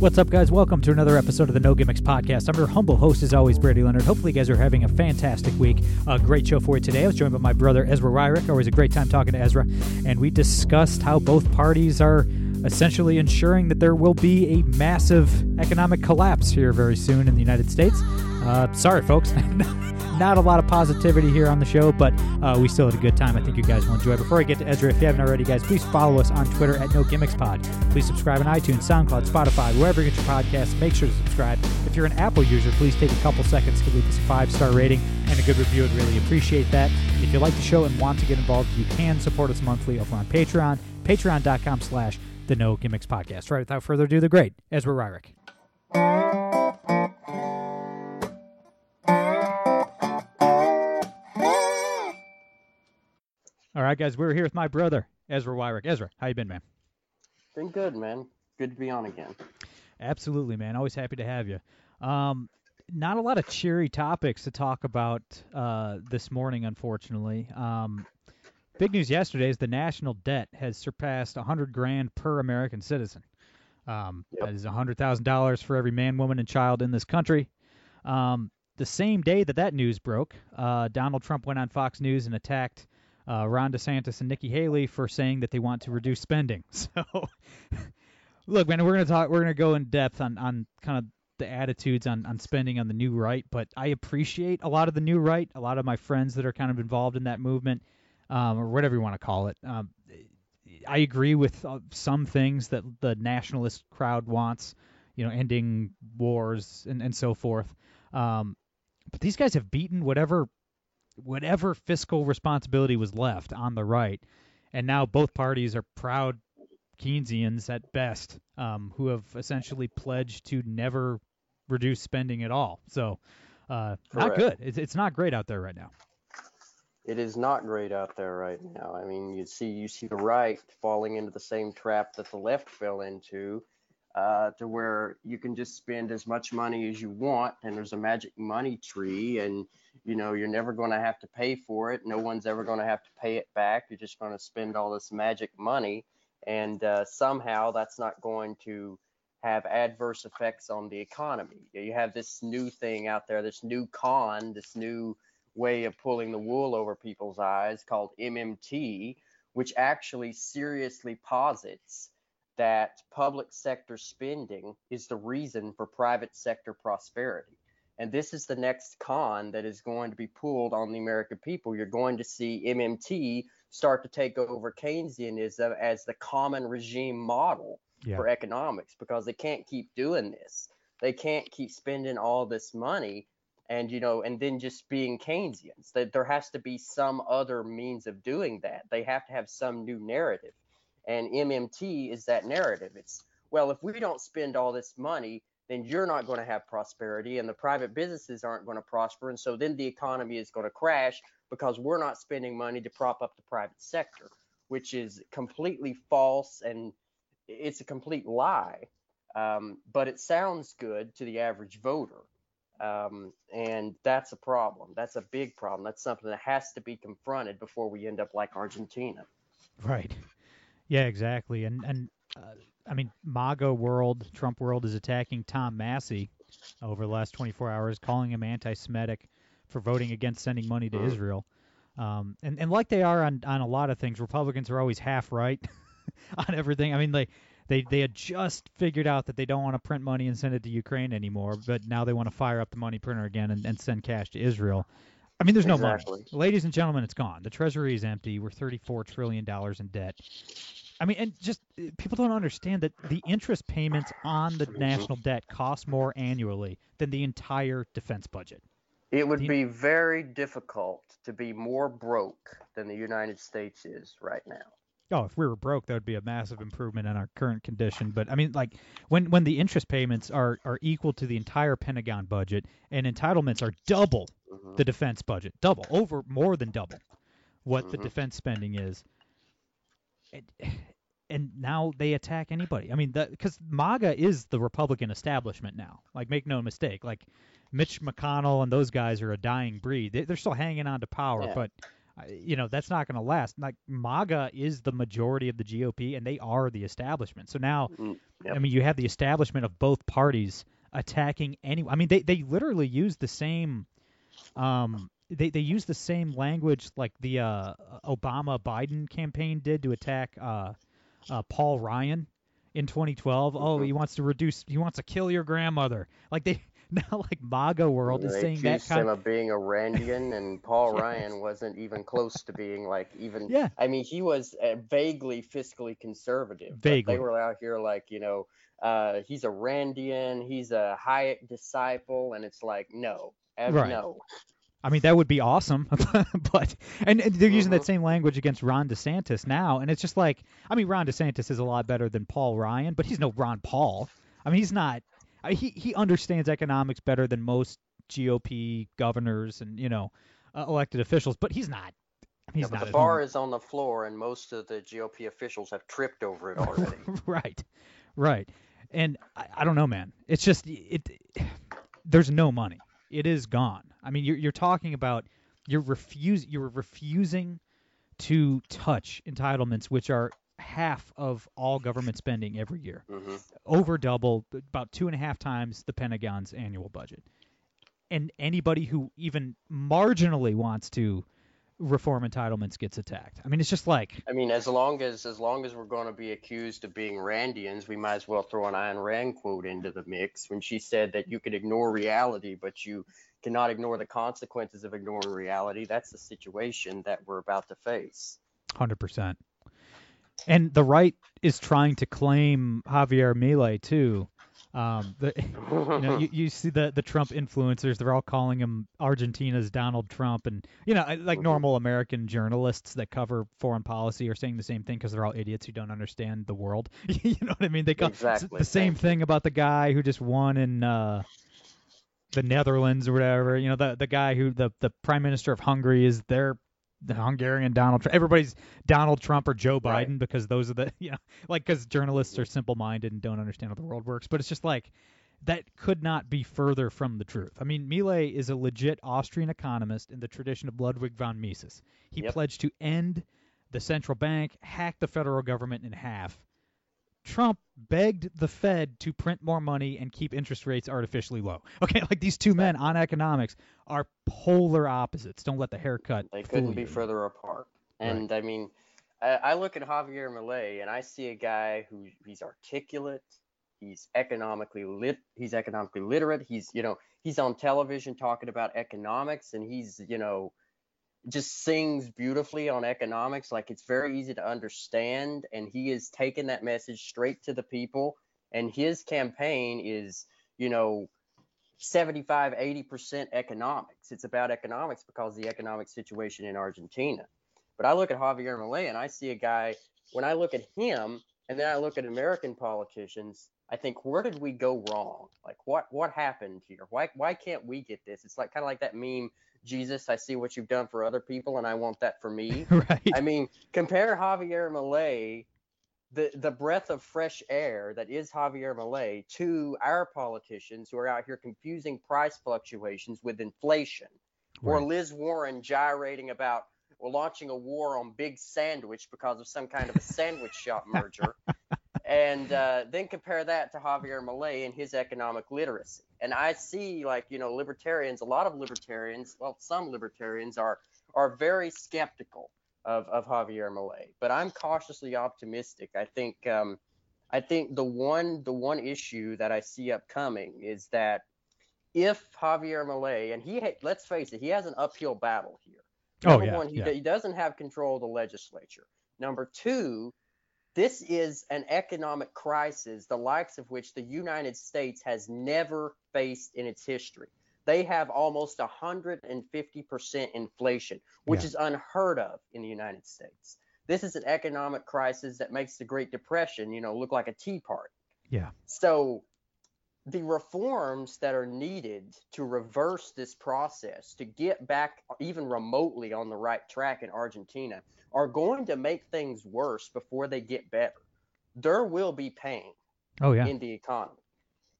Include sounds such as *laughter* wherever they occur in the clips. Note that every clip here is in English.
What's up, guys? Welcome to another episode of the No Gimmicks Podcast. I'm your humble host, as always, Brady Leonard. Hopefully, you guys are having a fantastic week. A great show for you today. I was joined by my brother, Ezra Wyrick. Always a great time talking to Ezra. And we discussed how both parties are essentially ensuring that there will be a massive economic collapse here very soon in the United States. Uh, sorry, folks. *laughs* Not a lot of positivity here on the show, but uh, we still had a good time. I think you guys will enjoy. Before I get to Ezra, if you haven't already, guys, please follow us on Twitter at No Gimmicks Pod. Please subscribe on iTunes, SoundCloud, Spotify, wherever you get your podcasts. Make sure to subscribe. If you're an Apple user, please take a couple seconds to leave us a five star rating and a good review. I'd really appreciate that. If you like the show and want to get involved, you can support us monthly over on Patreon, patreon.com slash the No Gimmicks Podcast. Right, without further ado, the great Ezra Wyrick. All right, guys, we're here with my brother, Ezra Wyrick. Ezra, how you been, man? Been good, man. Good to be on again. Absolutely, man. Always happy to have you. Um, not a lot of cheery topics to talk about uh, this morning, unfortunately. Um, big news yesterday is the national debt has surpassed 100 grand per American citizen. Um, Yep. That is $100,000 for every man, woman, and child in this country. Um, the same day that that news broke, uh, Donald Trump went on Fox News and attacked uh, Ron DeSantis and Nikki Haley for saying that they want to reduce spending. *laughs* So, look, man, we're gonna talk. We're gonna go in depth on on kind of the attitudes on on spending on the new right. But I appreciate a lot of the new right. A lot of my friends that are kind of involved in that movement, um, or whatever you want to call it. Um, I agree with uh, some things that the nationalist crowd wants. You know, ending wars and and so forth. Um, but these guys have beaten whatever whatever fiscal responsibility was left on the right, and now both parties are proud Keynesians at best, um, who have essentially pledged to never reduce spending at all. So, uh, not good. It's, it's not great out there right now. It is not great out there right now. I mean, you see, you see the right falling into the same trap that the left fell into, uh, to where you can just spend as much money as you want, and there's a magic money tree, and you know you're never going to have to pay for it. No one's ever going to have to pay it back. You're just going to spend all this magic money, and uh, somehow that's not going to have adverse effects on the economy. You have this new thing out there, this new con, this new way of pulling the wool over people's eyes called MMT, which actually seriously posits that public sector spending is the reason for private sector prosperity. And this is the next con that is going to be pulled on the American people. You're going to see MMT start to take over Keynesianism as the common regime model Yeah. for economics because they can't keep doing this. They can't keep spending all this money and you know and then just being Keynesians. That there has to be some other means of doing that. They have to have some new narrative. And MMT is that narrative. It's well, if we don't spend all this money, then you're not going to have prosperity and the private businesses aren't going to prosper and so then the economy is going to crash because we're not spending money to prop up the private sector, which is completely false and it's a complete lie. Um, but it sounds good to the average voter. Um, and that's a problem. That's a big problem. That's something that has to be confronted before we end up like Argentina. Right. Yeah, exactly. And and uh, I mean, MAGA world, Trump world is attacking Tom Massie over the last 24 hours, calling him anti-Semitic for voting against sending money to Israel. Um, and and like they are on on a lot of things, Republicans are always half right *laughs* on everything. I mean, they. They, they had just figured out that they don't want to print money and send it to Ukraine anymore, but now they want to fire up the money printer again and, and send cash to Israel. I mean, there's no Exactly. money. Ladies and gentlemen, it's gone. The treasury is empty. We're 34 trillion dollars in debt. I mean, and just uh, people don't understand that the interest payments on the national debt cost more annually than the entire defense budget. It would be very difficult to be more broke than the United States is right now. Oh, if we were broke, that would be a massive improvement in our current condition. But I mean, like when when the interest payments are are equal to the entire Pentagon budget and entitlements are double Mhm. the defense budget, double over more than double what the Mhm. defense spending is. And, and now they attack anybody. I mean, because MAGA is the Republican establishment now. Like, make no mistake. Like, Mitch McConnell and those guys are a dying breed. They, they're still hanging on to power, Yeah. but you know that's not going to last. Like, MAGA is the majority of the GOP, and they are the establishment. So now, Mm, yep. I mean, you have the establishment of both parties attacking any. I mean, they they literally use the same. Um, they they use the same language like the uh, Obama Biden campaign did to attack uh, uh, Paul Ryan in 2012. Oh, Mhm. he wants to reduce. He wants to kill your grandmother. Like they *laughs* now like MAGA world is saying that kind him of being a Randian, and Paul *laughs* Yes. Ryan wasn't even close to being like even. Yeah. I mean, he was uh, vaguely fiscally conservative. Vaguely. they were out here like you know, uh, he's a Randian, he's a Hayek disciple, and it's like no, Right. no. I mean, that would be awesome, *laughs* but and and they're using that Mhm. same language against Ron DeSantis now, and it's just like, I mean, Ron DeSantis is a lot better than Paul Ryan, but he's no Ron Paul. I mean, he's not. I, he he understands economics better than most GOP governors and you know uh, elected officials, but he's not. Mean, Yeah, he's but not the bar home. is on the floor, and most of the GOP officials have tripped over it *laughs* already. right, right, and I, I don't know, man. It's just it. There's no money. It is gone. I mean, you're you're talking about you're refuse you're refusing to touch entitlements, which are half of all government spending every year, hmm over double, about two and a half times the Pentagon's annual budget. And anybody who even marginally wants to reform entitlements gets attacked. I mean, it's just like I mean, as long as as long as we're going to be accused of being Randians, we might as well throw an Ayn Rand quote into the mix when she said that you could ignore reality, but you cannot ignore the consequences of ignoring reality. That's the situation that we're about to face. Hundred percent. And the right is trying to claim Javier Milei too. Um, the, *laughs* you know, you, you see the the Trump influencers; they're all calling him Argentina's Donald Trump, and you know, like normal American journalists that cover foreign policy are saying the same thing because they're all idiots who don't understand the world. *laughs* you know what I mean? They call Exactly, the same thing about the guy who just won in uh, the Netherlands or whatever. You know, the the guy who the the prime minister of Hungary is their the Hungarian Donald Trump. Everybody's Donald Trump or Joe Biden Right. because those are the *laughs* you know like because journalists are simple-minded and don't understand how the world works. But it's just like that could not be further from the truth. I mean, Milei is a legit Austrian economist in the tradition of Ludwig von Mises. He Yep. pledged to end the central bank, hack the federal government in half. Trump begged the Fed to print more money and keep interest rates artificially low. *laughs* Okay, like these two men on economics are polar opposites. Don't let the haircut They couldn't be you. further apart. And I mean, I, I look at Javier Milei and I see a guy who he's articulate, he's economically lit, he's economically literate. He's you know he's on television talking about economics, and he's you know just sings beautifully on economics. Like it's very easy to understand, and he is taking that message straight to the people. And his campaign is you know 75 80% economics it's about economics because the economic situation in argentina but i look at javier milei and i see a guy when i look at him and then i look at american politicians i think where did we go wrong? Like what what happened here? Why why can't we get this? It's like kind of like that meme jesus i see what you've done for other people and i want that for me. *laughs* Right. I mean, compare Javier Milei, the the breath of fresh air that is Javier Milei, to our politicians who are out here confusing price fluctuations with inflation, or Liz Warren gyrating about we're launching a war on Big Sandwich because of some kind of a sandwich shop merger. *laughs* And uh, then compare that to Javier Milei and his economic literacy. And I see, like, you know, libertarians, a lot of libertarians, well, some libertarians are are very skeptical of, of Javier Milei, but I'm cautiously optimistic. I think um, I think the one the one issue that I see upcoming is that if Javier Milei and he let's face it, he has an uphill battle here. Oh, Number yeah, one, he, yeah. he doesn't have control of the legislature. Number two, this is an economic crisis, the likes of which the United States has never faced in its history. They have almost 150% inflation, which Yeah. is unheard of in the United States. this is an economic crisis that makes the Great Depression, you know, look like a tea party. Yeah. So the reforms that are needed to reverse this process, to get back even remotely on the right track in Argentina, are going to make things worse before they get better. There will be pain Oh yeah. in the economy.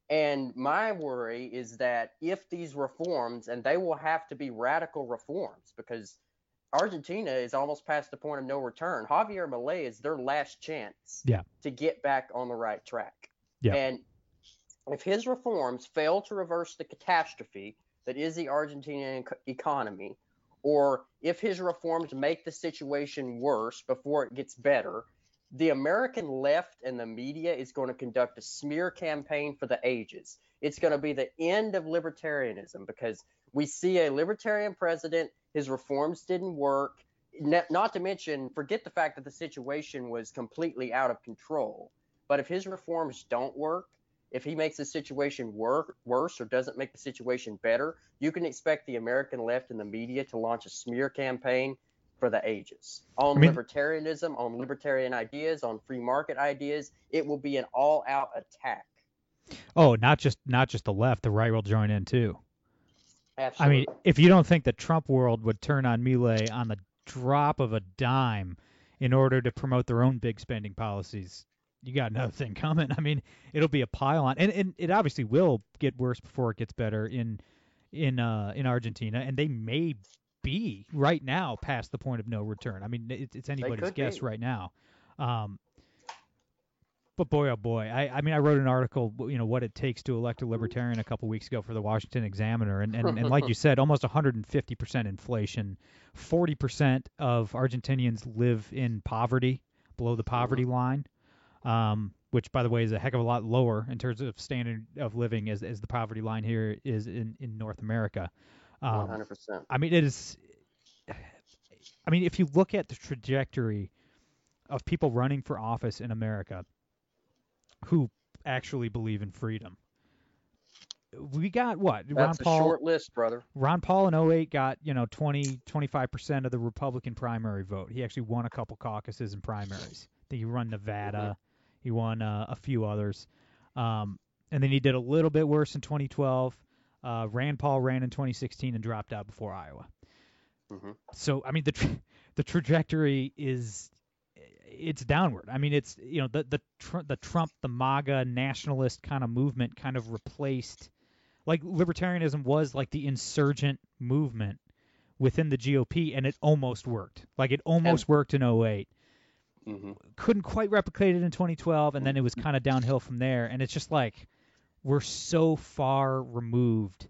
And my worry is that if these reforms, and they will have to be radical reforms because Argentina is almost past the point of no return. Javier Milei is their last chance Yeah. to get back on the right track. Yeah. And if his reforms fail to reverse the catastrophe that is the Argentinian economy, or if his reforms make the situation worse before it gets better, the American left and the media is going to conduct a smear campaign for the ages. It's going to be the end of libertarianism because we see a libertarian president, his reforms didn't work. Not to mention, forget the fact that the situation was completely out of control. But if his reforms don't work, if he makes the situation wor- worse or doesn't make the situation better, you can expect the American left and the media to launch a smear campaign for the ages on I mean- libertarianism, on libertarian ideas, on free market ideas. It will be an all-out attack. Oh, not just not just the left, the right will join in too. Absolutely. I mean, if you don't think the Trump world would turn on Milei on the drop of a dime in order to promote their own big spending policies, you got another thing coming. *laughs* I mean, it'll be a pile on, and, and it obviously will get worse before it gets better in in uh in Argentina, and they may be right now past the point of no return. I mean, it, it's anybody's guess be. right now. Um, but boy, oh boy, I, I mean, I wrote an article, you know, what it takes to elect a libertarian a couple weeks ago for the Washington Examiner, and, and, and like you *laughs* said, almost 150% inflation. 40% of Argentinians live in poverty, below the poverty line, um, which, by the way, is a heck of a lot lower in terms of standard of living as, as the poverty line here is in, in North America. Um, 100%. I mean, it is. I mean, if you look at the trajectory of people running for office in America who actually believe in freedom, we got what? Ron That's a Paul. short list, brother. Ron Paul in 08 got, you know, 20, 25% of the Republican primary vote. He actually won a couple caucuses and primaries. Think he won Nevada. He won uh, a few others. Um, and then he did a little bit worse in 2012. Uh, Rand Paul ran in 2016 and dropped out before Iowa. Mhm. So, I mean, the tra- *laughs* the trajectory is it's downward. I mean, it's you know the the tr- the Trump, the MAGA nationalist kind of movement kind of replaced like libertarianism was like the insurgent movement within the GOP, and it almost worked. Like it almost worked in 08. Hmm Couldn't quite replicate it in 2012, and then it was kind of downhill from there. And it's just like we're so far removed.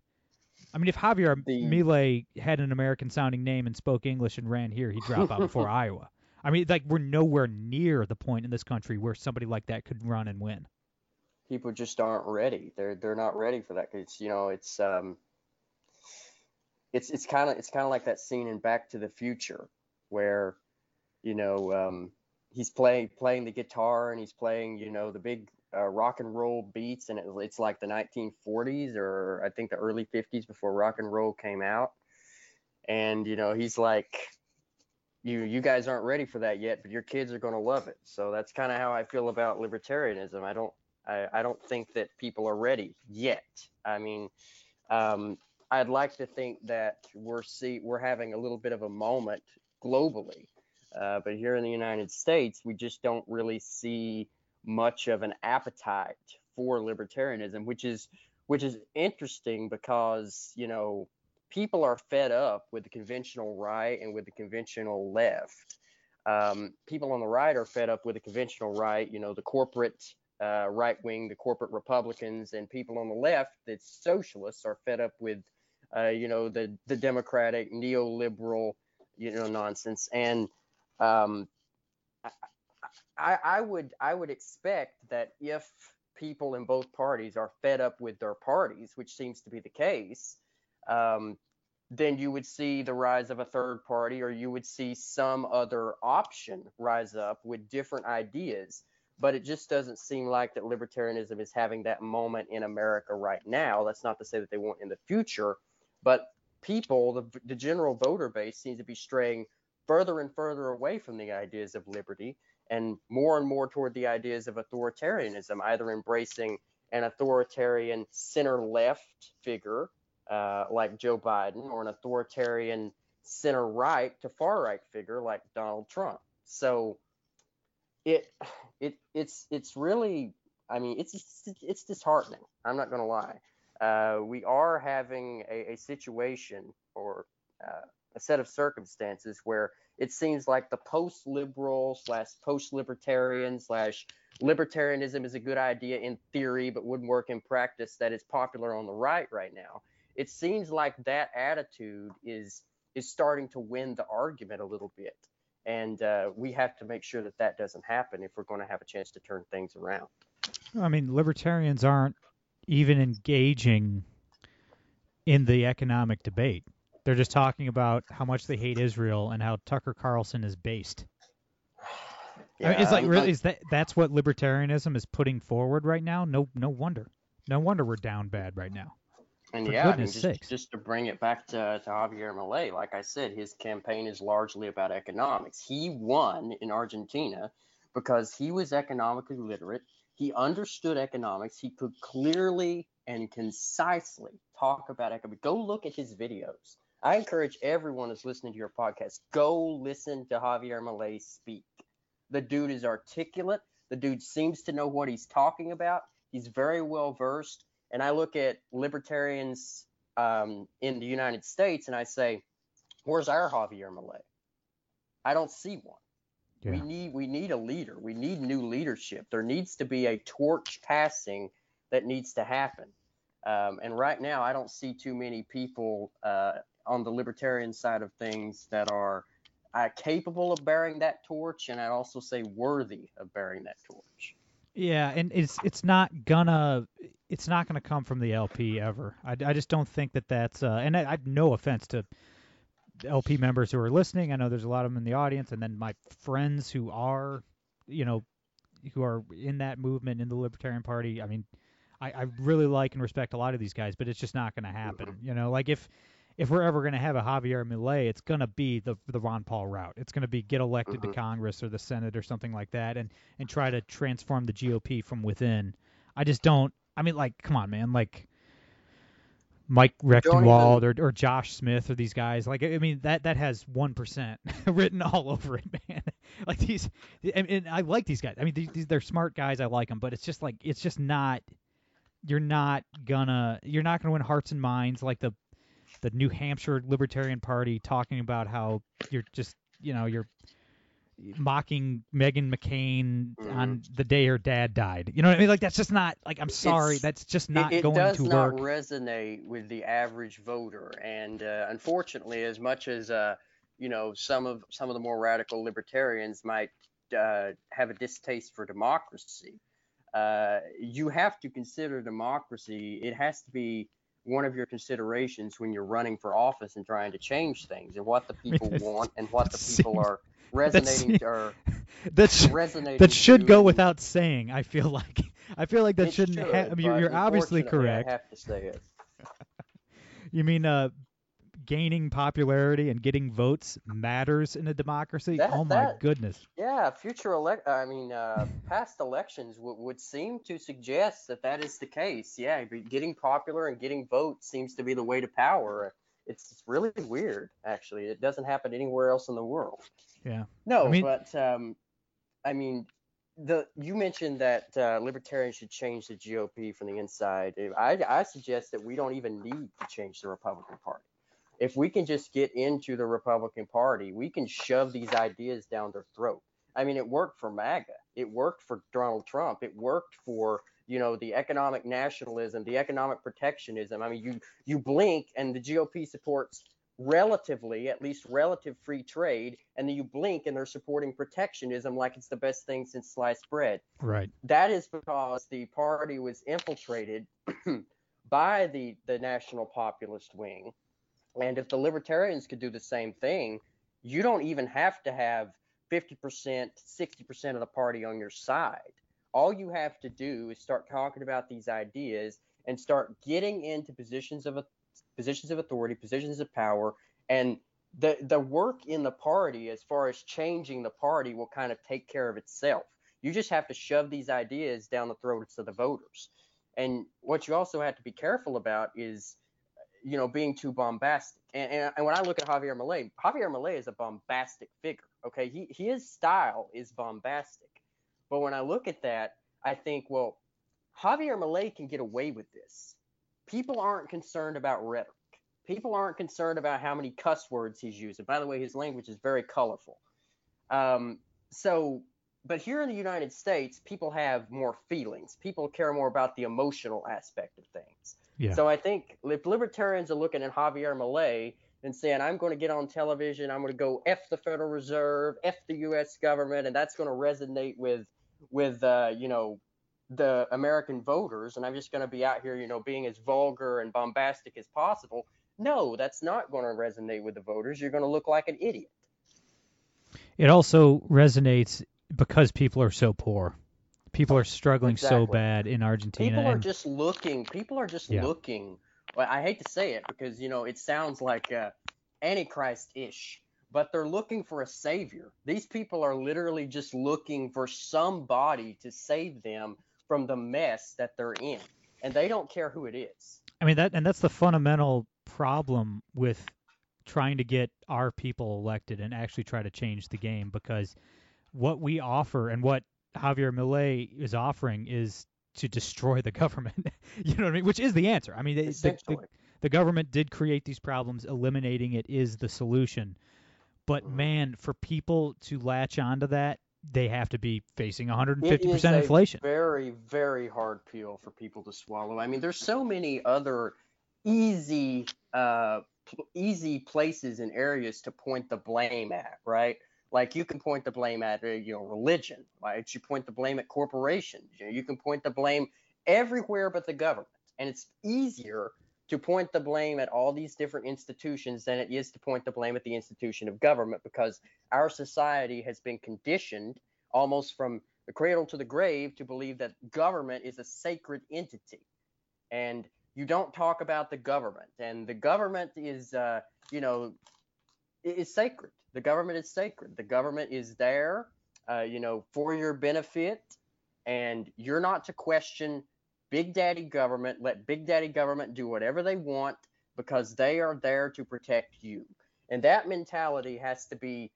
I mean, if Javier The- Milei had an American-sounding name and spoke English and ran here, he'd drop out before *laughs* Iowa. I mean, like we're nowhere near the point in this country where somebody like that could run and win. people just aren't ready. They're they're not ready for that because you know it's um it's it's kind of it's kind of like that scene in Back to the Future where you know um, he's playing playing the guitar and he's playing you know the big uh, rock and roll beats and it, it's like the 1940s or I think the early 50s before rock and roll came out. And you know he's like you you guys aren't ready for that yet but your kids are going to love it. So that's kind of how I feel about libertarianism. I don't I, I don't think that people are ready yet. I mean, um, I'd like to think that we're see we're having a little bit of a moment globally, uh, but here in the United States, we just don't really see much of an appetite for libertarianism, which is which is interesting because you know people are fed up with the conventional right and with the conventional left. Um, people on the right are fed up with the conventional right, you know, the corporate uh, right wing, the corporate Republicans, and people on the left, the socialists, are fed up with, uh, you know, the the democratic neoliberal, you know, nonsense. And um, I, I would I would expect that if people in both parties are fed up with their parties, which seems to be the case, um, then you would see the rise of a third party, or you would see some other option rise up with different ideas but it just doesn't seem like that libertarianism is having that moment in America right now. That's not to say that they won't in the future, but people, the, the general voter base, seems to be straying further and further away from the ideas of liberty and more and more toward the ideas of authoritarianism, either embracing an authoritarian center left figure uh, like Joe Biden or an authoritarian center right to far right figure like Donald Trump. So it it it's it's really I mean it's it's disheartening. I'm not going to lie. Uh, we are having a, a situation or uh, a set of circumstances where it seems like the post-liberal slash post-libertarian slash libertarianism is a good idea in theory but wouldn't work in practice that is popular on the right right now. It seems like that attitude is is starting to win the argument a little bit. And uh, we have to make sure that that doesn't happen if we're going to have a chance to turn things around. I mean libertarians aren't even engaging in the economic debate they're just talking about how much they hate Israel and how Tucker Carlson is based. Yeah, I mean, it's like really is that that's what libertarianism is putting forward right now? No, no wonder, no wonder we're down bad right now. And For yeah, I mean, just, just to bring it back to, to Javier Milei, like I said, his campaign is largely about economics. He won in Argentina because he was economically literate. He understood economics. He could clearly and concisely talk about economics. Go look at his videos. I encourage everyone that's listening to your podcast, go listen to Javier Milei speak. The dude is articulate. The dude seems to know what he's talking about. He's very well versed. And I look at libertarians um, in the United States and I say, where's our Javier Milei? I don't see one. Yeah. We need we need a leader. We need new leadership. There needs to be a torch passing that needs to happen. Um, and right now, I don't see too many people uh, on the libertarian side of things that are uh, capable of bearing that torch, and I'd also say worthy of bearing that torch. Yeah, and it's it's not gonna it's not gonna come from the LP ever. I, I just don't think that that's uh, and I, I no offense to LP members who are listening. I know there's a lot of them in the audience, and then my friends who are, you know, who are in that movement in the Libertarian Party. I mean, I, I really like and respect a lot of these guys, but it's just not going to happen. Mm-hmm. You know, like if if we're ever going to have a Javier Milei, it's going to be the the Ron Paul route. It's going to be get elected mm-hmm. to Congress or the Senate or something like that, and and try to transform the GOP from within. I just don't. I mean, like, come on, man, like. Mike Rectenwald or, or Josh Smith or these guys like I mean that that has one percent *laughs* written all over it man *laughs* like these and, and I like these guys I mean these, they're smart guys I like them but it's just like it's just not you're not gonna you're not gonna win hearts and minds like the the New Hampshire Libertarian Party talking about how you're just you know you're mocking Meghan McCain mm-hmm. on the day her dad died. You know what I mean? Like that's just not like I'm sorry, it's, that's just not it, it going to work. It does not resonate with the average voter, and uh, unfortunately, as much as uh, you know some of some of the more radical libertarians might uh, have a distaste for democracy, uh, you have to consider democracy. It has to be one of your considerations when you're running for office and trying to change things and what the *laughs* people want and what the *laughs* people are resonating *laughs* or that's resonating that should go without saying i feel like. I feel like that shouldn't should, ha- I mean, you're, obviously correct i have to say it. You mean uh gaining popularity and getting votes matters in a democracy? That, oh my that, goodness. Yeah, future elect. I mean, uh, *laughs* past elections w- would seem to suggest that that is the case. Yeah, getting popular and getting votes seems to be the way to power. It's really weird, actually. It doesn't happen anywhere else in the world. Yeah. No, I mean, but um, I mean, the you mentioned that uh, libertarians should change the GOP from the inside. I, I suggest that we don't even need to change the Republican Party if we can just get into the Republican Party, we can shove these ideas down their throat. I mean, it worked for MAGA. It worked for Donald Trump. It worked for you know the economic nationalism, the economic protectionism. I mean, you you blink and the GOP supports relatively, at least relative free trade, and then you blink and they're supporting protectionism like it's the best thing since sliced bread. Right. That is because the party was infiltrated *clears throat* by the the national populist wing and if the libertarians could do the same thing, you don't even have to have 50%, 60% of the party on your side. All you have to do is start talking about these ideas and start getting into positions of positions of authority, positions of power, and the the work in the party as far as changing the party will kind of take care of itself. You just have to shove these ideas down the throats of the voters. And what you also have to be careful about is, you know, being too bombastic. And, and, and when I look at Javier Milei, Javier Milei is a bombastic figure. Okay, he his style is bombastic. But when I look at that, I think, well, Javier Milei can get away with this. People aren't concerned about rhetoric. People aren't concerned about how many cuss words he's using. By the way, his language is very colorful. Um, so, but here in the United States, people have more feelings. People care more about the emotional aspect of things. Yeah. So I think if libertarians are looking at Javier Milei and saying, I'm going to get on television, I'm going to go F the Federal Reserve, F the U.S. government, and that's going to resonate with, with uh, you know, the American voters, and I'm just going to be out here, you know, being as vulgar and bombastic as possible. No, that's not going to resonate with the voters. You're going to look like an idiot. It also resonates because people are so poor. People are struggling so bad in Argentina. People are and- just looking. People are just Yeah. looking. Well, I hate to say it because you know it sounds like uh, Antichrist-ish, but they're looking for a savior. These people are literally just looking for somebody to save them from the mess that they're in, and they don't care who it is. I mean that and that's the fundamental problem with trying to get our people elected and actually try to change the game because what we offer and what Javier Milei is offering is to destroy the government. *laughs* you know what I mean? Which is the answer. I mean, the- the, the, the government did create these problems. Eliminating it is the solution. But Mhm. man, for people to latch onto that, they have to be facing 150% is a inflation. Very, very hard pill for people to swallow. I mean, there's so many other easy, uh, easy places and areas to point the blame at, right? Like you can point the blame at, uh, you know, religion, right? You point the blame at corporations. You know, you can point the blame everywhere but the government, and it's easier to point the blame at all these different institutions than it is to point the blame at the institution of government because our society has been conditioned almost from the cradle to the grave to believe that government is a sacred entity and you don't talk about the government and the government is uh, you know is sacred the government is sacred the government is there uh, you know for your benefit and you're not to question big daddy government let big daddy government do whatever they want because they are there to protect you and that mentality has to be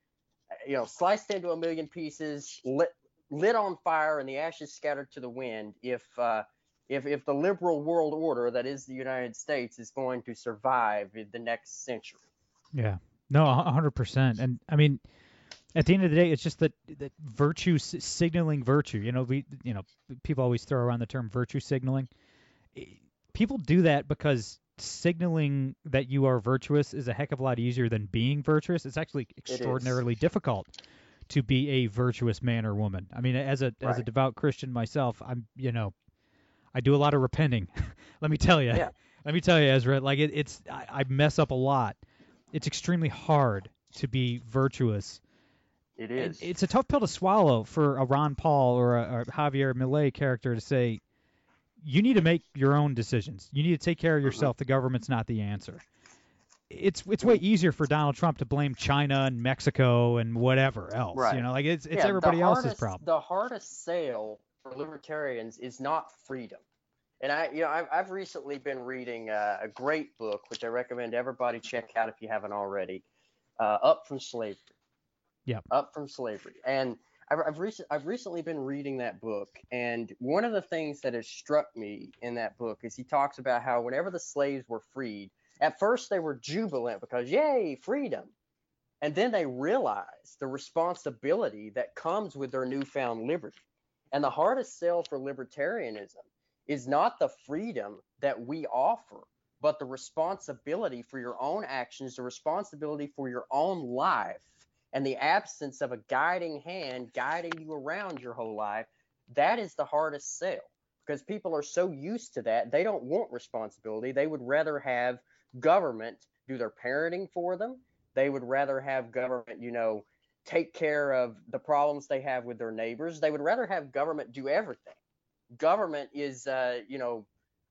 you know sliced into a million pieces lit lit on fire and the ashes scattered to the wind if uh, if if the liberal world order that is the United States is going to survive the next century. Yeah. No, a hundred percent. And I mean, at the end of the day, it's just that that virtue signaling virtue. You know, we you know people always throw around the term virtue signaling. People do that because signaling that you are virtuous is a heck of a lot easier than being virtuous. It's actually extraordinarily difficult to be a virtuous man or woman. I mean, as a as a devout Christian myself, I'm you know, I do a lot of repenting. *laughs* Let me tell you. Yeah. Let me tell you, Ezra. Like it, it's I, I mess up a lot. It's extremely hard to be virtuous. It And. It's a tough pill to swallow for a Ron Paul or a, or Javier Milei character to say, you need to make your own decisions. You need to take Mm-hmm. care of yourself. The government's not the answer. It's it's way easier for Donald Trump to blame China and Mexico and whatever else. Right. You know, like it's it's Yeah, everybody else's hardest- problem. The hardest sale for libertarians is not freedom. And I, you know, I've, I've recently been reading uh, a great book, which I recommend everybody check out if you haven't already, uh, Up from Slavery. Yep. Up from Slavery. And I've, I've, recent, I've recently been reading that book. And one of the things that has struck me in that book is he talks about how whenever the slaves were freed, at first they were jubilant because, yay, freedom. And then they realized the responsibility that comes with their newfound liberty. And the hardest sell for libertarianism is not the freedom that we offer, but the responsibility for your own actions, the responsibility for your own life, and the absence of a guiding hand guiding you around your whole life. That is the hardest sell because people are so used to that. They don't want responsibility. They would rather have government do their parenting for them. They would rather have government, you know, take care of the problems they have with their neighbors. They would rather have government do everything. Government is, uh, you know,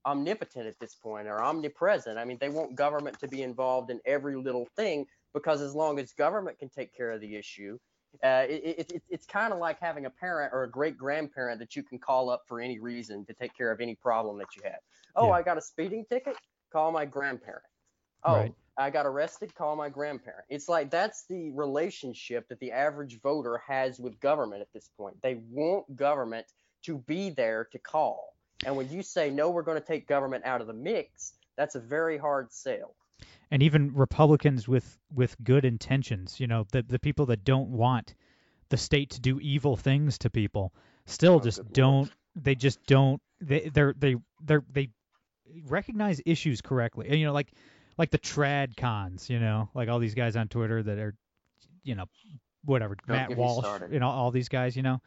omnipotent at this point or omnipresent. I mean, they want government to be involved in every little thing because as long as government can take care of the issue, uh, it, it, it's kind of like having a parent or a great grandparent that you can call up for any reason to take care of any problem that you have. Oh, Yeah. I got a speeding ticket? Call my grandparent. Oh, Right. I got arrested? Call my grandparent. It's like that's the relationship that the average voter has with government at this point. They want government to be there to call. And when you say, no, we're going to take government out of the mix, that's a very hard sell. and even Republicans with with good intentions, you know, the the people that don't want the state to do evil things to people, still just Oh, good don't. lord. They just don't. They they're they they're they recognize issues correctly. And, you know, like like the trad cons, you know, like all these guys on Twitter that are, you know, whatever, Don't Matt Walsh, started. you know, all these guys, you know,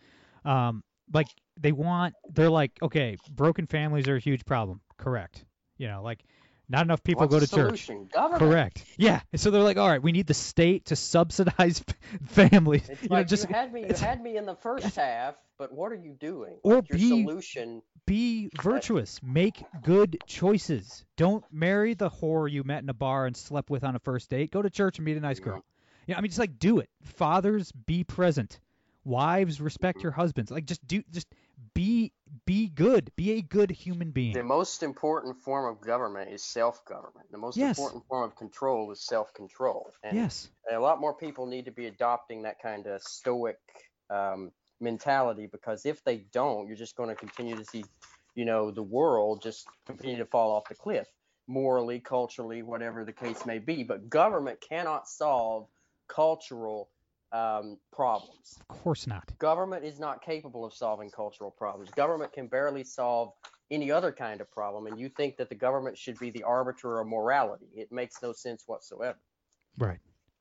um, like they want. They're like, okay, broken families are a huge problem. Correct. You know, like not enough people What's go to church. Government. Correct. Yeah. And so they're like, all right, we need the state to subsidize *laughs* families. It's you know, like just you had me. You had me in the first half, but what are you doing? Or Like, your be- solution. be virtuous. Make good choices. Don't marry the whore you met in a bar and slept with on a first date. Go to church and meet a nice mm-hmm. girl. Yeah, I mean, just like do it. Fathers, be present. Wives, respect mm-hmm. your husbands. Like just do, just be, be good. Be a good human being. The most important form of government is self-government. The most Yes. important form of control is self-control. And Yes. a lot more people need to be adopting that kind of stoic um, mentality because if they don't, you're just going to continue to see, you know, the world just continue to fall off the cliff, morally, culturally, whatever the case may be. But government cannot solve cultural um, problems. Of course not. Government is not capable of solving cultural problems. Government can barely solve any other kind of problem, and you think that the government should be the arbiter of morality. It makes no sense whatsoever. Right.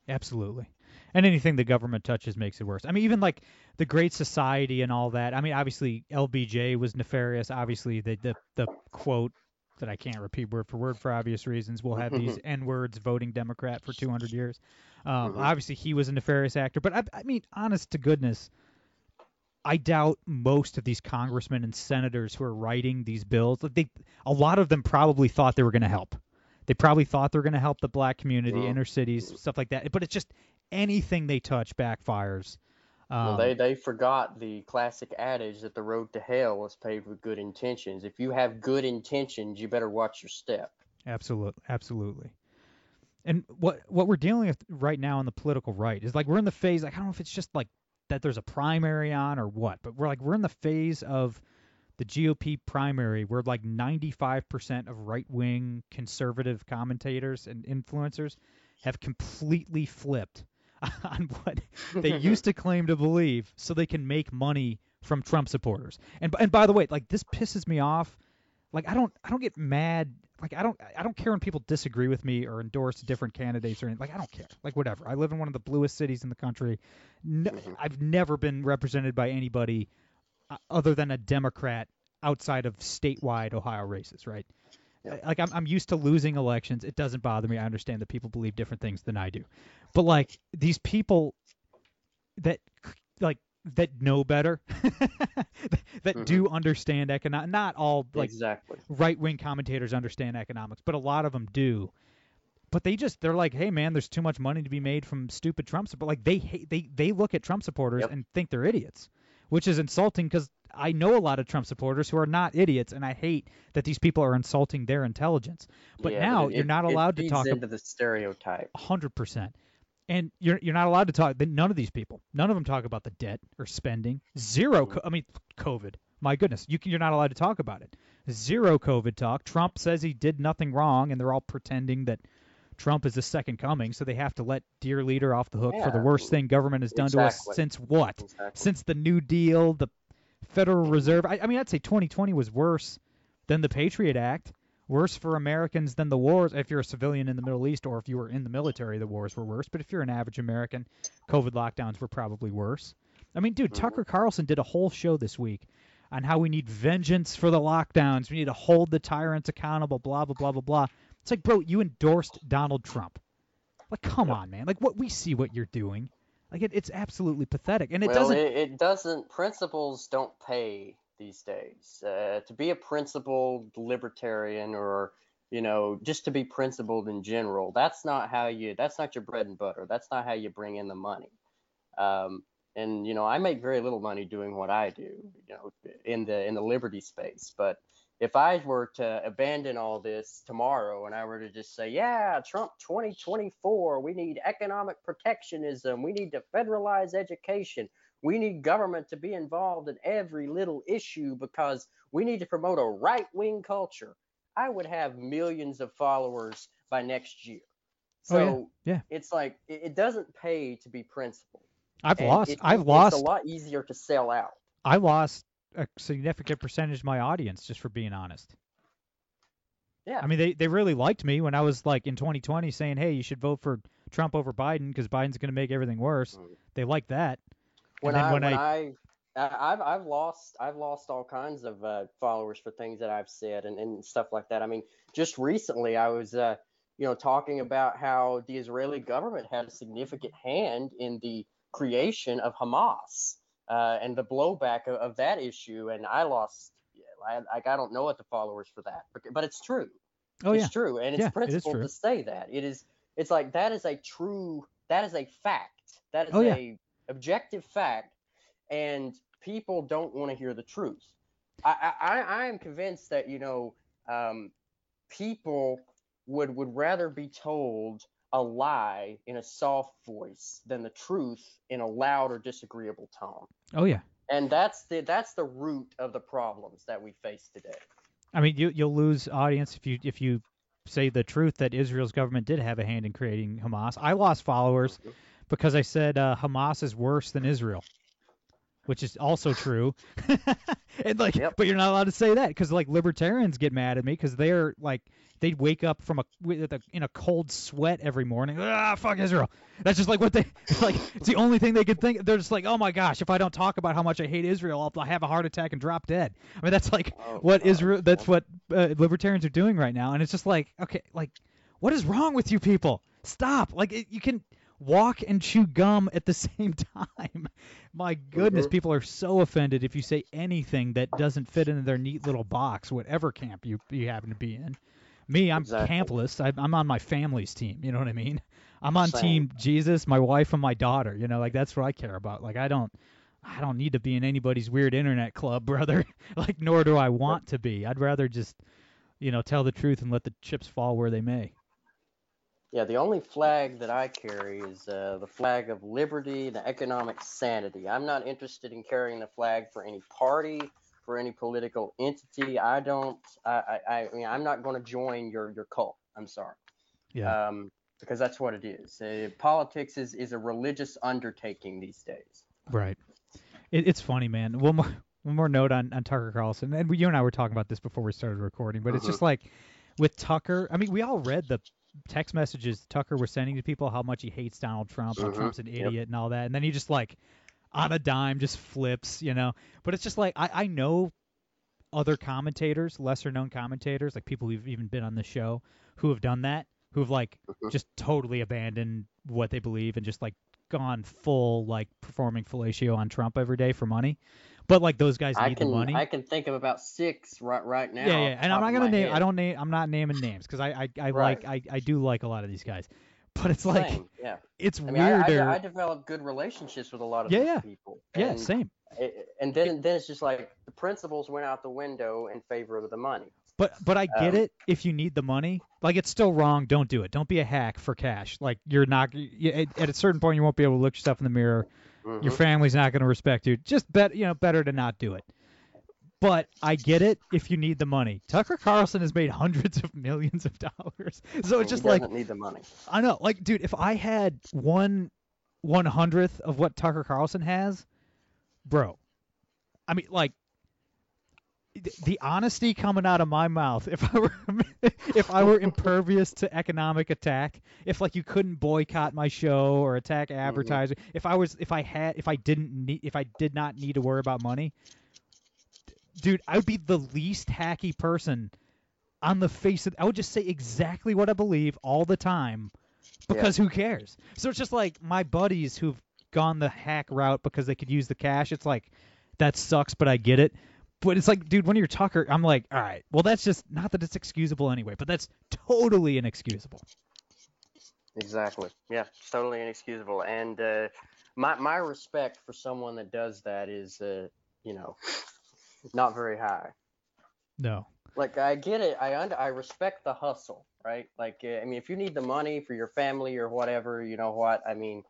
Absolutely. And anything the government touches makes it worse. I mean, even like the Great Society and all that. I mean, obviously LBJ was nefarious. Obviously, the the, the quote that I can't repeat word for word for obvious reasons. We'll have these *laughs* N words voting Democrat for 200 years. Um, Mhm. Obviously, he was a nefarious actor. But I, I mean, honest to goodness, I doubt most of these congressmen and senators who are writing these bills. Like they, a lot of them probably thought they were going to help. They probably thought they were going to help the black community, Well, inner cities, stuff like that. But it's just anything they touch backfires. Um, Well, they, they forgot the classic adage that the road to hell is paved with good intentions. If you have good intentions, you better watch your step. Absolutely, absolutely. And what what we're dealing with right now in the political right is like we're in the phase. Like I don't know if it's just like that there's a primary on or what, but we're like we're in the phase of the GOP primary where like 95% of right wing conservative commentators and influencers have completely flipped *laughs* on what *laughs* they used to claim to believe so they can make money from Trump supporters. And and by the way, like this pisses me off. Like I don't I don't get mad. Like I don't I don't care when people disagree with me or endorse different candidates or anything. Like I don't care. Like whatever. I live in one of the bluest cities in the country. No, I've never been represented by anybody uh, other than a Democrat outside of statewide Ohio races, right? Yeah. Like I'm I'm used to losing elections. It doesn't bother me. I understand that people believe different things than I do. But like these people that like that know better *laughs* that Mhm. do understand economic not all like exactly. right wing commentators understand economics, but a lot of them do. But they just they're like, hey man, there's too much money to be made from stupid Trump support. Like they hate they they look at Trump supporters Yep. and think they're idiots, which is insulting because I know a lot of Trump supporters who are not idiots, and I hate that these people are insulting their intelligence. But Yeah, now it- you're not allowed to talk into the stereotype. hundred percent. And you're you're not allowed to talk. None of these people, none of them talk about the debt or spending. Zero. Mm-hmm. Co- I mean, COVID. My goodness, you can, you're not allowed to talk about it. Zero COVID talk. Trump says he did nothing wrong, and they're all pretending that Trump is the second coming. So they have to let dear leader off the hook for the worst thing government has done to us since what? Exactly. Since the New Deal, the Federal Reserve. I, I mean, I'd say 2020 was worse than the Patriot Act. Worse for Americans than the wars. If you're a civilian in the Middle East or if you were in the military, the wars were worse. But if you're an average American, COVID lockdowns were probably worse. I mean, dude, Tucker mm-hmm. Carlson did a whole show this week on how we need vengeance for the lockdowns. We need to hold the tyrants accountable, blah, blah, blah, blah, blah. It's like, bro, you endorsed Donald Trump. Like, come on, man. Like, what we see what you're doing. Like, it, it's absolutely pathetic. And it well, doesn't. It, it doesn't. Principles don't pay these days. Uh, to be a principled libertarian or you know just to be principled in general, that's not how you. That's not your bread and butter. That's not how you bring in the money. Um, and you know I make very little money doing what I do, you know, in the in the liberty space. But if I were to abandon all this tomorrow and I were to just say, yeah, Trump 2024, we need economic protectionism, we need to federalize education, we need government to be involved in every little issue because we need to promote a right wing culture, I would have millions of followers by next year. So oh, yeah. yeah. it's like it, it, doesn't pay to be principled. I've and lost. It, I've lost. It's a lot easier to sell out. I lost a significant percentage of my audience, just for being honest. Yeah. I mean, they, they really liked me when I was like in 2020 saying, hey, you should vote for Trump over Biden because Biden's going to make everything worse. Mm. They liked that. When I when, when I, I have I've lost I've lost all kinds of uh, followers for things that I've said and, and stuff like that. I mean, just recently I was uh, you know talking about how the Israeli government had a significant hand in the creation of Hamas uh, and the blowback of, of, that issue. And I lost, I, like, I don't know what the followers for that, but, but it's true. Oh, it's yeah. true. And it's yeah, principle it to say that. It is, it's like, that is a true, that is a fact. That is oh, yeah. a objective fact. And people don't want to hear the truth. I, I, I am convinced that, you know, um, people would, would rather be told a lie in a soft voice than the truth in a loud or disagreeable tone. Oh yeah. And that's the that's the root of the problems that we face today. I mean, you you'll lose audience if you if you say the truth that Israel's government did have a hand in creating Hamas. I lost followers mm-hmm. because I said uh, Hamas is worse than Israel, which is also true. *laughs* *laughs* and like, yep. but you're not allowed to say that because like libertarians get mad at me because they're like they'd wake up from a, a in a cold sweat every morning. Ah, fuck Israel. That's just like what they *laughs* like. It's the only thing they could think. They're just like, oh my gosh, if I don't talk about how much I hate Israel, I'll have a heart attack and drop dead. I mean, that's like oh, what God. Israel. That's what uh, libertarians are doing right now, and it's just like, okay, like, what is wrong with you people? Stop. Like, it, you can walk and chew gum at the *laughs* same time. My goodness, mm-hmm. people are so offended if you say anything that doesn't fit into their neat little box, whatever camp you you happen to be in. Me, I'm exactly. campless. I, I'm on my family's team. You know what I mean? I'm on Same. team Jesus, my wife, and my daughter. You know, like that's what I care about. Like I don't, I don't need to be in anybody's weird internet club, *laughs* brother. like nor do I want to be. I'd rather just, you know, tell the truth and let the chips fall where they may. Yeah, the only flag that I carry is uh, the flag of liberty and economic sanity. I'm not interested in carrying the flag for any party for any political entity. I don't. I. I, I mean, I'm not going to join your your cult. I'm sorry. Yeah. Um, because that's what it is. Uh, politics is is a religious undertaking these days. Right. It, it's funny, man. One more one more note on on Tucker Carlson, and we, you and I were talking about this before we started recording, but it's just like with Tucker. I mean, we all read the text messages Tucker was sending to people how much he hates Donald Trump, how Mhm. Trump's an idiot, Yep. and all that, and then he just like on a dime just flips, you know. But it's just like I, I know other commentators, lesser known commentators, like people who've even been on the show, who have done that, who've like Mhm. just totally abandoned what they believe and just like gone full like performing fellatio on Trump every day for money. But like those guys I need can the money. I can think of about six right right now. yeah, yeah, and I'm not gonna name. head. I don't name. I'm not naming names because I I, I Right. like I, I do like a lot of these guys. *laughs* But it's like Same, yeah. it's I mean, I, weirder. I, I developed good relationships with a lot of Yeah, yeah. people. yeah, same. And then then it's just like the principles went out the window in favor of the money. But but I get Um, it if you need the money. Like it's still wrong. Don't do it. Don't be a hack for cash. Like you're not you, at, at a certain point you won't be able to look yourself in the mirror. Your Mhm. family's not going to respect you. Just bet you know better to not do it. But I get it if you need the money. Tucker Carlson has made hundreds of millions of dollars. So it's He just like doesn't need the money. I know, like, dude, if I had one one hundredth of what Tucker Carlson has, bro, I mean, like, the honesty coming out of my mouth, if I were *laughs* if I were impervious to economic attack, if like you couldn't boycott my show or attack mm-hmm. advertising, if I was if I had if I didn't need if I did not need to worry about money, dude, I would be the least hacky person on the face of I would just say exactly what I believe all the time because who cares? So it's just like my buddies who've gone the hack route because they could use the cash. It's like that sucks, but I get it. But it's like, dude, when you're Tucker, I'm like, all right, well, that's just not that it's excusable anyway, but that's totally inexcusable. Exactly. Yeah, it's totally inexcusable. And uh, my my respect for someone that does that is, uh, you know, not very high. No. Like I get it. I under, I respect the hustle, right? Like uh, I mean, if you need the money for your family or whatever, you know what? I mean,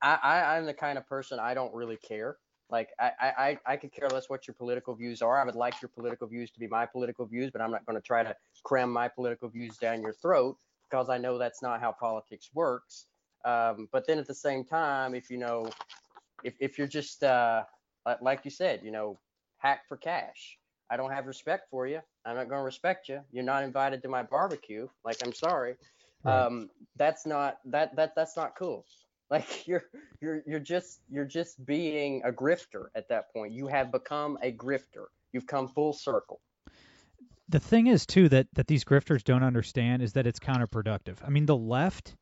I, I I'm the kind of person I don't really care. Like I, I I could care less what your political views are. I would like your political views to be my political views, but I'm not going to try to cram my political views down your throat because I know that's not how politics works. Um, but then at the same time, if you know, if, if you're just uh, like you said, you know, hack for cash, I don't have respect for you. I'm not going to respect you. You're not invited to my barbecue. Like I'm sorry. Um, that's not that that that's not cool. Like *laughs* you're you're you're just you're just being a grifter at that point. You have become a grifter. You've come full circle the thing is too that that these grifters don't understand is that it's counterproductive. I mean, the left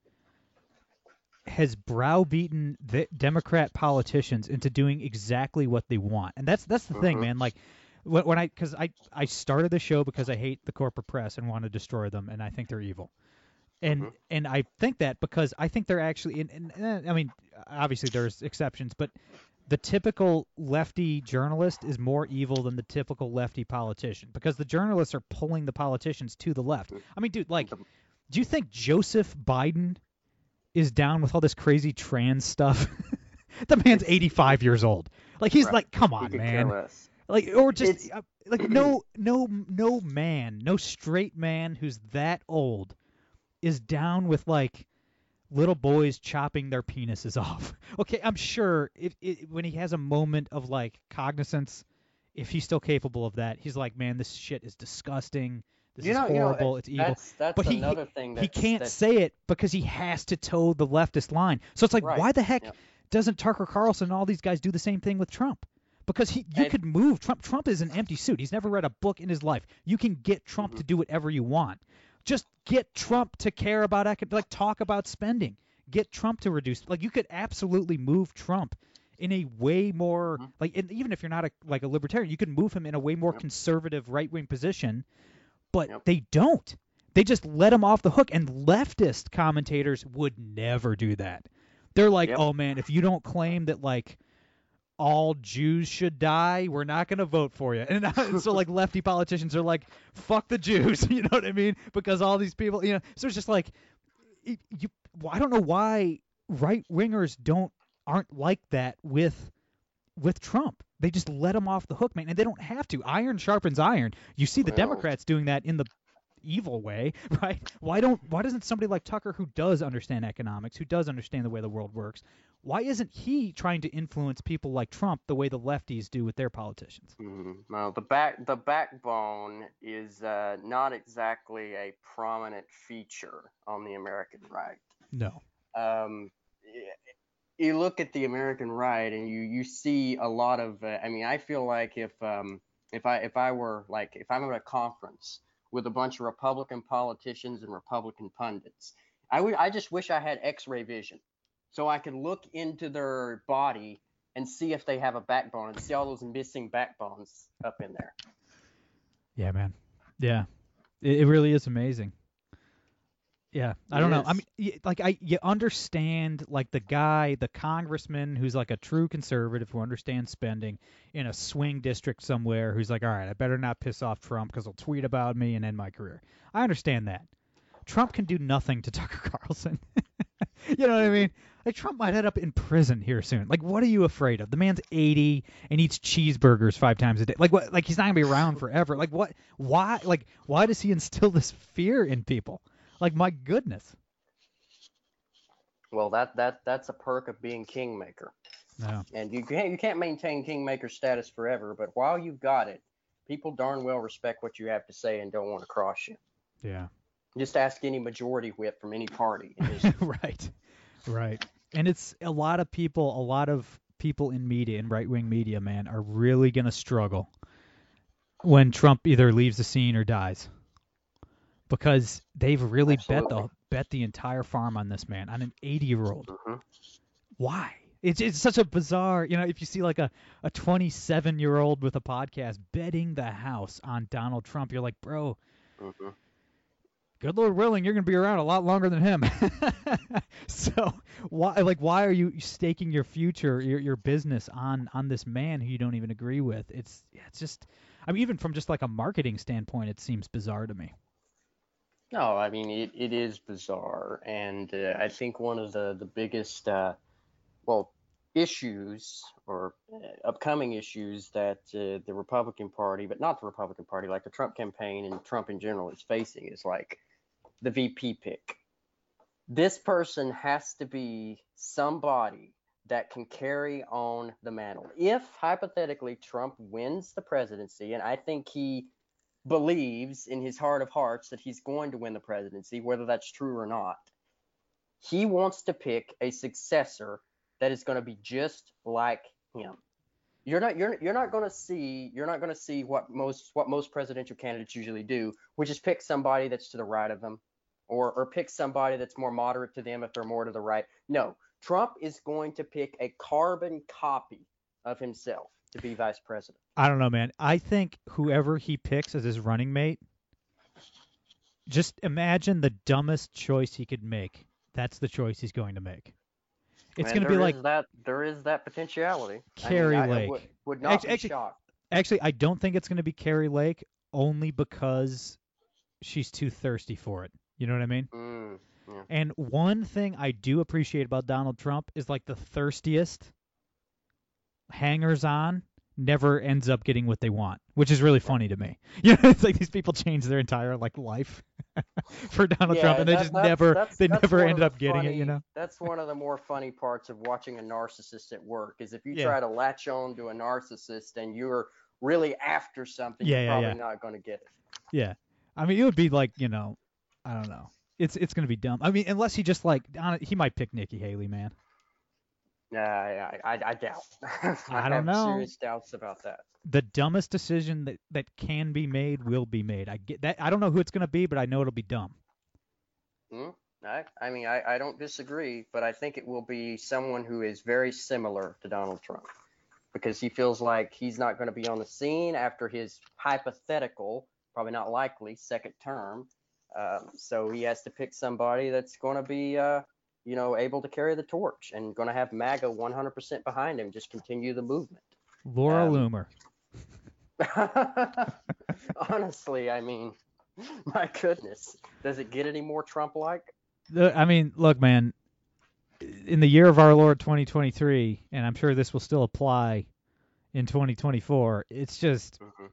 has browbeaten the Democrat politicians into doing exactly what they want, and that's that's the thing, mm-hmm. man. Like when, when I because I I started the show because I hate the corporate press and want to destroy them, and I think they're evil. And mm-hmm. and I think that because I think they're actually and, and, and I mean obviously there's exceptions, but the typical lefty journalist is more evil than the typical lefty politician because the journalists are pulling the politicians to the left. I mean, dude, like, do you think Joseph Biden is down with all this crazy trans stuff? *laughs* the man's 85 years old. Like, he's right. like, come on, man. Like, or just uh, like *clears throat* no, no, no man, no straight man who's that old is down with like little boys chopping their penises *laughs* off. Okay, I'm sure if, if, when he has a moment of like cognizance, if he's still capable of that, he's like, man, this shit is disgusting. This you is know, horrible. You know, it's evil. That's, that's but he, another thing. he can't say it because he has to toe the leftist line. So it's like, right. why the heck yep. doesn't Tucker Carlson and all these guys do the same thing with Trump? Because he, you and, could move Trump. Trump is an empty suit. He's never read a book in his life. You can get Trump mm-hmm. to do whatever you want. Just get Trump to care about like talk about spending. Get Trump to reduce like you could absolutely move Trump in a way more mm-hmm. like even if you're not a like a libertarian, you could move him in a way more yep. conservative right wing position. But yep. they don't. They just let him off the hook and leftist commentators would never do that. They're like, yep. "Oh man, if you don't claim that like all Jews should die, we're not going to vote for you. *laughs* And, and so like lefty politicians are like, fuck the Jews, *laughs* you know what I mean? Because all these people, you know, so it's just like you I don't know why right wingers don't aren't like that with with Trump. They just let him off the hook, man, and they don't have to. Iron sharpens iron. You see the well, Democrats doing that in the evil way, *laughs* right? Why don't why doesn't somebody like Tucker who does understand economics, who does understand the way the world works, why isn't he trying to influence people like Trump the way the lefties do with their politicians? Mm-hmm. Well, the back the backbone is uh, not exactly a prominent feature on the American right. No. Um, you look at the American right and you you see a lot of. Uh, I mean, I feel like if um, if I if I were like if I'm at a conference with a bunch of Republican politicians and Republican pundits. I would I just wish I had X-ray vision so I could look into their body and see if they have a backbone and see all those missing backbones up in there. Yeah, man. Yeah, it, it really is amazing. Yeah, I don't know. I mean, like I you understand like the guy, the congressman who's like a true conservative who understands spending in a swing district somewhere who's like, "All right, I better not piss off Trump cuz he'll tweet about me and end my career." I understand that. Trump can do nothing to *laughs* Tucker Carlson. *laughs* you know what I mean? Like Trump might end up in prison here soon. Like what are you afraid of? The man's 80 and eats cheeseburgers 5 times a day. Like what like he's not going to be around forever. Like what why like why does he instill this fear in people? Like my goodness. Well, that that that's a perk of being kingmaker. Yeah. And you can't you can't maintain kingmaker status forever, but while you've got it, people darn well respect what you have to say and don't want to cross you. Yeah. Just ask any majority whip from any party. *laughs* right. Right. And it's a lot of people, a lot of people in media in right wing media, man, are really going to struggle when Trump either leaves the scene or dies because they've really Absolutely. bet the bet the entire farm on this man, on an 80 year old. Mm-hmm. Why? It's it's such a bizarre, you know, if you see like a a 27 year old with a podcast betting the house on Donald Trump, you're like, bro, hmm good Lord willing, you're gonna be around a lot longer than him. *laughs* so why like why are you staking your future, your your business on on this man who you don't even agree with? It's it's just I mean even from just like a marketing standpoint, it seems bizarre to me. No, I mean it, it is bizarre, and uh, I think one of the the biggest, uh, well, issues or uh, upcoming issues that uh, the Republican Party, but not the Republican Party, like the Trump campaign and Trump in general, is facing is like the VP pick. This person has to be somebody that can carry on the mantle. If hypothetically Trump wins the presidency, and I think he believes in his heart of hearts that he's going to win the presidency, whether that's true or not, he wants to pick a successor that is going to be just like him. You're not you're you're not going to see you're not going to see what most what most presidential candidates usually do, which is pick somebody that's to the right of them, or or pick somebody that's more moderate to them if they're more to the right. No, Trump is going to pick a carbon copy of himself to be vice president. I don't know, man. I think whoever he picks as his running mate, just imagine the dumbest choice he could make. That's the choice he's going to make. It's going to be like that there is that potentiality. Kari I, mean, I- I Lake. would, would not Actu- be actually- shocked. Actually, I don't think it's going to be Kari Lake only because she's too thirsty for it. You know what I mean? Mm, yeah. And one thing I do appreciate about Donald Trump is like the thirstiest hangers on never ends up getting what they want, which is really funny to me. *laughs* You know, it's like these people change their entire like life *laughs* for Donald Yeah, Trump and they just that's- never that's- they that's never one of ended the up getting it, you know. That's one of the more funny parts of watching a narcissist at work is if you Yeah. try to latch on to a narcissist and you're really after something, Yeah, you're yeah, probably yeah. not going to get it. Yeah. I mean, it would be like, you know, I don't know. It's it's going to be dumb. I mean, unless he just like he might pick Nikki Haley, man. Nah, I, I, I doubt. *laughs* I, I don't have know. serious doubts about that. the dumbest decision that that can be made will be made. I get that. I don't know who it's going to be, but I know it'll be dumb. Hmm? I, I mean, I, I don't disagree, but I think it will be someone who is very similar to Donald Trump because he feels like he's not going to be on the scene after his hypothetical, probably not likely, second term. Um, so he has to pick somebody that's going to be, uh, you know, able to carry the torch and going to have MAGA 100% behind him, just continue the movement. Laura Um, Loomer. *laughs* Honestly, I mean, *laughs* my goodness, does it get any more Trump-like? I mean, look, man. In the year of our Lord 2023, and I'm sure this will still apply in 2024. It's just Mhm.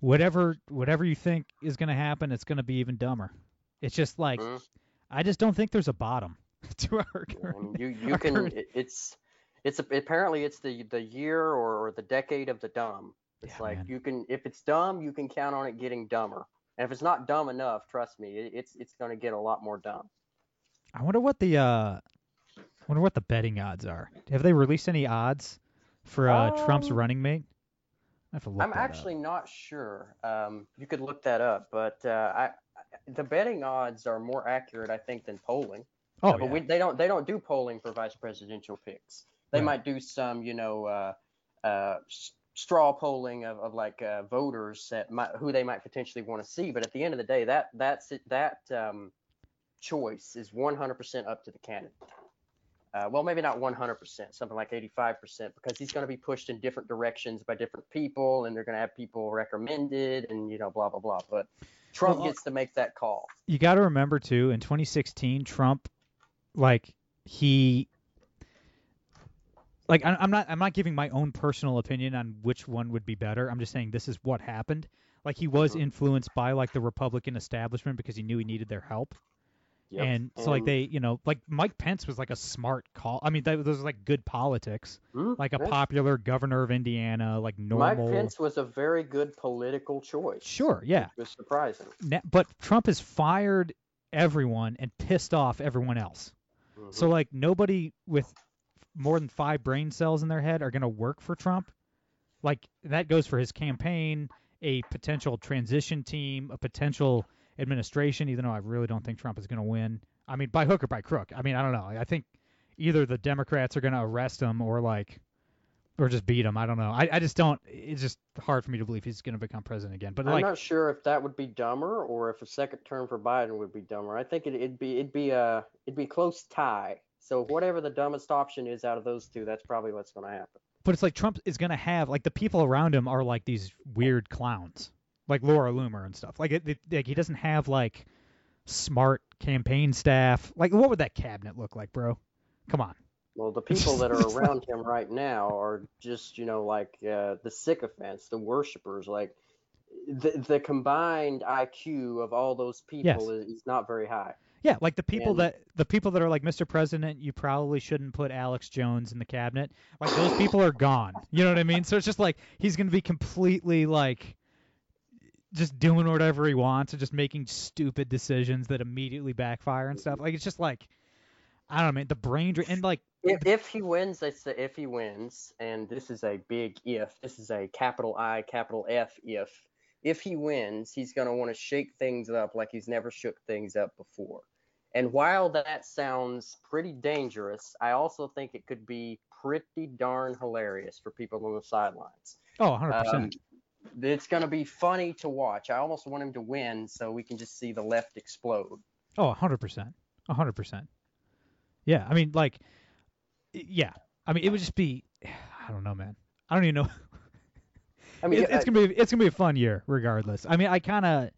whatever whatever you think is going to happen, it's going to be even dumber. It's just like Mhm. I just don't think there's a bottom *laughs* to our current. you you can current- it's it's apparently it's the the year or, or the decade of the dumb. It's Yeah, like man. you can if it's dumb, you can count on it getting dumber. And if it's not dumb enough, trust me, it, it's it's going to get a lot more dumb. I wonder what the uh, wonder what the betting odds are. Have they released any odds for uh, Trump's Um, running mate? I have to look I'm that up. actually not sure. Um, you could look that up, but uh, I- the betting odds are more accurate, I think, than polling. Oh Uh, but yeah. we, they don't they don't do polling for vice presidential picks. They Right. might do some, you know, uh, uh, straw polling of, of like uh, voters that might, who they might potentially want to see. But at the end of the day, that that's it, that um, choice is 100% up to the candidate. Uh, well, maybe not 100%, something like 85%, because he's going to be pushed in different directions by different people, and they're going to have people recommended, and you know, blah blah blah. But Trump Well, gets to make that call. you got to remember too in 2016 trump like he like i'm not i'm not giving my own personal opinion on which one would be better. I'm just saying this is what happened. Like he was influenced by like the republican establishment because he knew he needed their help. Yep. and so like they you know like mike pence was like a smart call. I mean that those was like good politics. Hmm, like a popular governor of indiana like normal Mike Pence was a very good political choice. sure yeah. Which was surprising. But trump has fired everyone and pissed off everyone else So Mhm. like nobody with more than five brain cells in their head are going to work for Trump. Like that goes for his campaign, a potential transition team, a potential administration. Even though I really don't think Trump is going to win. I mean, by hook or by crook. I mean, I don't know. I think either the Democrats are going to arrest him or like or just beat him. I don't know. I, I just don't. It's just hard for me to believe he's going to become president again. But I'm like, not sure if that would be dumber or if a second term for Biden would be dumber. I think it, it'd be it'd be a it'd be close tie. So whatever the dumbest option is out of those two, that's probably what's going to happen. but it's like Trump is going to have like the people around him are like these weird clowns, like Laura Loomer and stuff. Like it, it like he doesn't have like smart campaign staff. Like what would that cabinet look like, bro? Come on. Well, the *laughs* people that are around him right now are just, you know, like uh, the sycophants, the worshippers. Like the the combined IQ of all those people is, is not very high. Yeah, like the people And- that the people that are like, Mr. President, you probably shouldn't put Alex Jones in the cabinet. Like those people are gone. You know what I mean? So it's just like he's gonna be completely like just doing whatever he wants and just making stupid decisions that immediately backfire and stuff. Like it's just like I don't know, man. The brain drain and like If, *laughs* if he wins, they say if he wins, and this is a big if. This is a capital I, capital F if. If he wins, he's going to want to shake things up like he's never shook things up before. And while that sounds pretty dangerous, I also think it could be pretty darn hilarious for people on the sidelines. oh, 100 Um, percent. it's going to be funny to watch. I almost want him to win so we can just see the left explode. Oh, 100 percent. 100 percent. Yeah, I mean, like, yeah. I mean, it would just be. *sighs* I don't know, man. I don't even know. I mean, *laughs* It- it's gonna be it's gonna be a fun year regardless. I mean, I kind of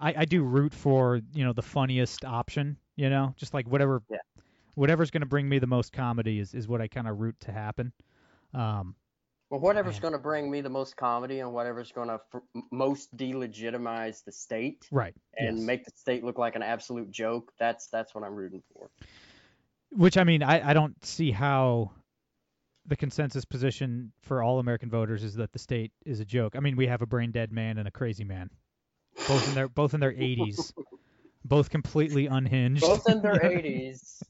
I, I do root for you know the funniest option. You know, just like whatever Yeah. whatever's gonna bring me the most comedy is is what I kind of root to happen. Um, Well, whatever's going to bring me the most comedy and whatever's going to f- most delegitimize the state right. and yes. make the state look like an absolute joke, that's that's what I'm rooting for. Which I mean, I I don't see how the consensus position for all American voters is that the state is a joke. I mean, we have a brain dead man and a crazy man, both in their both in their 80s, *laughs* both completely unhinged. Both in their *laughs* 80s,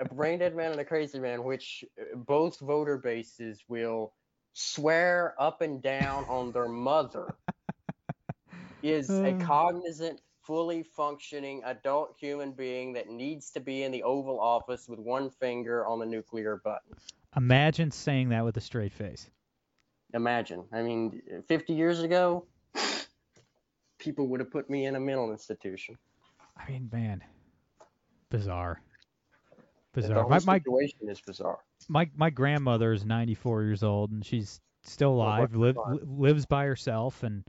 a brain dead man and a crazy man, which uh, both voter bases will swear up and down on their mother, *laughs* is a Uh. cognizant, fully functioning adult human being that needs to be in the Oval Office with one finger on the nuclear button. Imagine saying that with a straight face. Imagine. I mean, 50 years ago, *sighs* people would have put me in a mental institution. I mean, man, bizarre, bizarre. My my situation is bizarre. my my grandmother is 94 years old and she's still alive, live, li- lives by herself and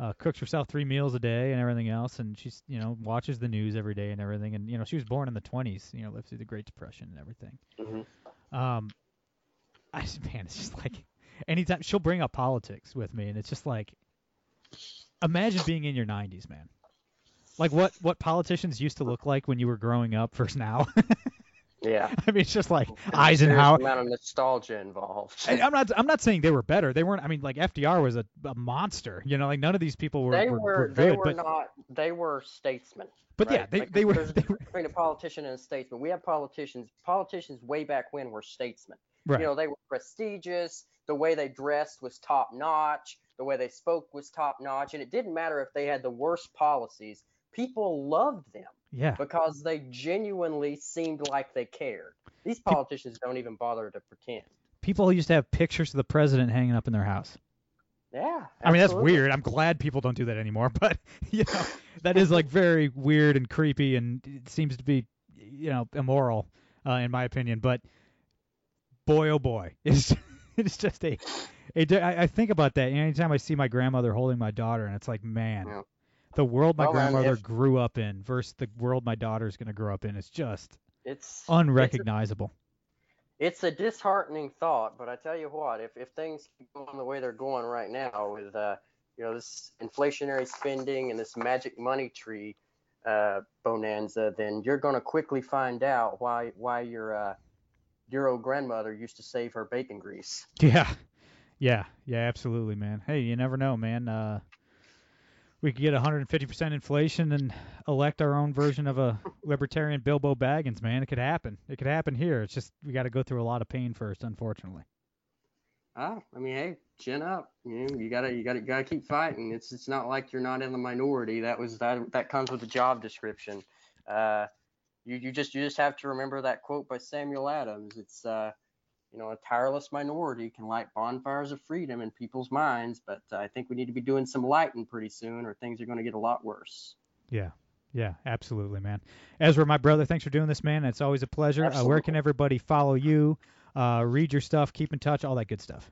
uh, cooks herself three meals a day and everything else. And she's you know watches the news every day and everything. And you know she was born in the 20s, you know lived through the Great Depression and everything. Mhm. Um, I just *laughs* man, it's just like anytime she'll bring up politics with me, and it's just like imagine being in your 90s, man. Like what what politicians used to look like when you were growing up versus now. *laughs* Yeah. *laughs* I mean, it's just like There's a Eisenhower. amount of nostalgia involved. I, I'm not. I'm not saying they were better. They weren't. I mean, like FDR was a, a monster. You know, like none of these people were, they were, were, they were but not they were statesmen. but right? yeah, they, Like, they were. *laughs* They were between a politician and a statesman. We have politicians. Politicians way back when were statesmen. right. You know, they were prestigious. The way they dressed was top notch. The way they spoke was top notch. And it didn't matter if they had the worst policies. People loved them yeah. because they genuinely seemed like they cared. These politicians don't even bother to pretend. People used to have pictures of the president hanging up in their house. Yeah. I mean, that's weird. I'm glad people don't do that anymore. *laughs* But you know, that is like very weird and creepy, and it seems to be, you know, immoral, uh, in my opinion. But boy, oh boy, *laughs* it's it's just a, a I I think about that anytime I see my grandmother holding my daughter, and it's like, man, Yeah. The world my Well, grandmother if- grew up in versus the world my daughter's gonna grow up in is just It's unrecognizable. It's a disheartening thought, but I tell you what, if, if things keep going the way they're going right now with uh, you know this inflationary spending and this magic money tree uh, bonanza, then you're going to quickly find out why why your uh, dear old grandmother used to save her bacon grease. Yeah, yeah, yeah, absolutely, man. Hey, you never know, man. Uh, we could get 150% inflation and elect our own version of a libertarian Bilbo Baggins, man. It could happen. It could happen here. It's just we got to go through a lot of pain first, unfortunately. Oh, I mean, hey, chin up. You know, you gotta you gotta you gotta keep fighting. It's it's not like you're not in the minority. That was that that comes with the job description. Uh, you, you just you just have to remember that quote by Samuel Adams. It's uh, you know a tireless minority can light bonfires of freedom in people's minds, but uh, I think we need to be doing some lighting pretty soon, or things are going to get a lot worse. Yeah. Yeah, absolutely, man. Ezra, my brother, thanks for doing this, man. It's always a pleasure. Uh, where can everybody follow you, uh, read your stuff, keep in touch, all that good stuff?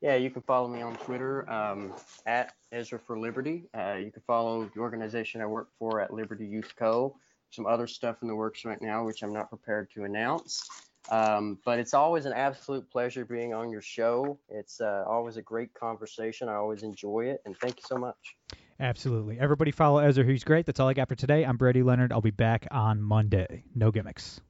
Yeah, you can follow me on Twitter um, at Ezra for Liberty. Uh, you can follow the organization I work for at Liberty Youth Co. Some other stuff in the works right now, which I'm not prepared to announce. Um, but it's always an absolute pleasure being on your show. It's uh, always a great conversation. I always enjoy it, and thank you so much. Absolutely. Everybody follow Ezra, who's great. That's all I got for today. I'm Brady Leonard. I'll be back on Monday. No gimmicks.